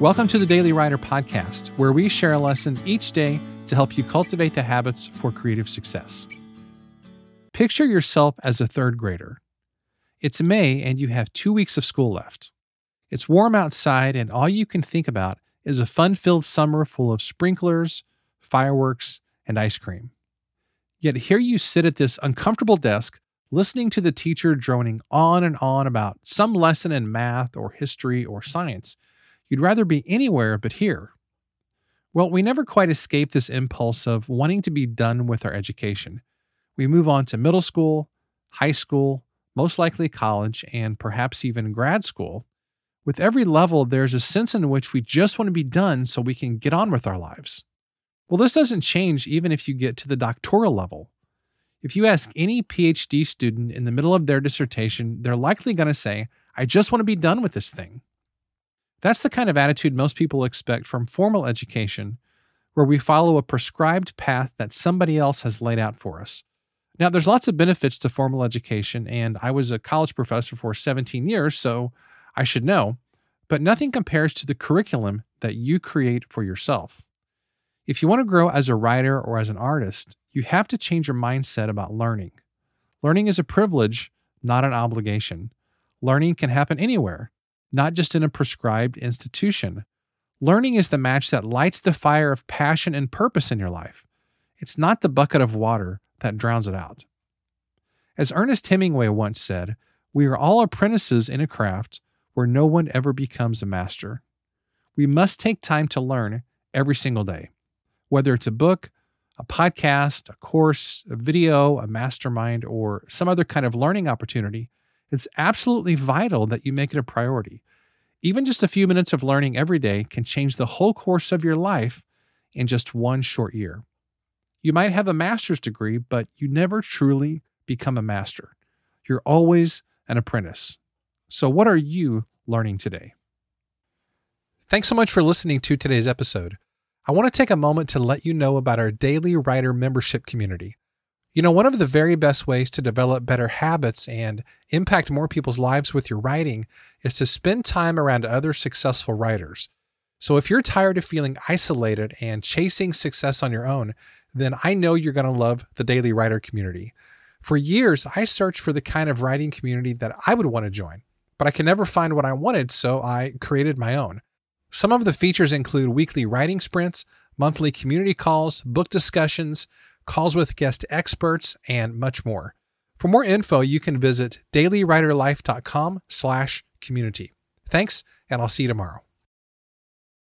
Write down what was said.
Welcome to the Daily Writer Podcast, where we share a lesson each day to help you cultivate the habits for creative success. Picture yourself as a third grader. It's May and you have two weeks of school left. It's warm outside, and all you can think about is a fun filled summer full of sprinklers, fireworks, and ice cream. Yet here you sit at this uncomfortable desk, listening to the teacher droning on and on about some lesson in math or history or science You'd rather be anywhere but here. Well, we never quite escape this impulse of wanting to be done with our education. We move on to middle school, high school, most likely college, and perhaps even grad school. With every level, there's a sense in which we just want to be done so we can get on with our lives. Well, this doesn't change even if you get to the doctoral level. If you ask any PhD student in the middle of their dissertation, they're likely going to say, I just want to be done with this thing. That's the kind of attitude most people expect from formal education, where we follow a prescribed path that somebody else has laid out for us. Now, there's lots of benefits to formal education, and I was a college professor for 17 years, so I should know, but nothing compares to the curriculum that you create for yourself. If you want to grow as a writer or as an artist, you have to change your mindset about learning. Learning is a privilege, not an obligation. Learning can happen anywhere, not just in a prescribed institution. Learning is the match that lights the fire of passion and purpose in your life. It's not the bucket of water that drowns it out. As Ernest Hemingway once said, we are all apprentices in a craft where no one ever becomes a master. We must take time to learn every single day, whether it's a book, a podcast, a course, a video, a mastermind, or some other kind of learning opportunity. It's absolutely vital that you make it a priority. Even just a few minutes of learning every day can change the whole course of your life in just one short year. You might have a master's degree, but you never truly become a master. You're always an apprentice. So, what are you learning today? Thanks so much for listening to today's episode. I want to take a moment to let you know about our Daily Writer membership community. You know, one of the very best ways to develop better habits and impact more people's lives with your writing is to spend time around other successful writers. So if you're tired of feeling isolated and chasing success on your own, then I know you're going to love the Daily Writer community. For years, I searched for the kind of writing community that I would want to join, but I could never find what I wanted, so I created my own. Some of the features include weekly writing sprints, monthly community calls, book discussions, calls with guest experts, and much more. For more info, you can visit dailywriterlife.com slash community. Thanks, and I'll see you tomorrow.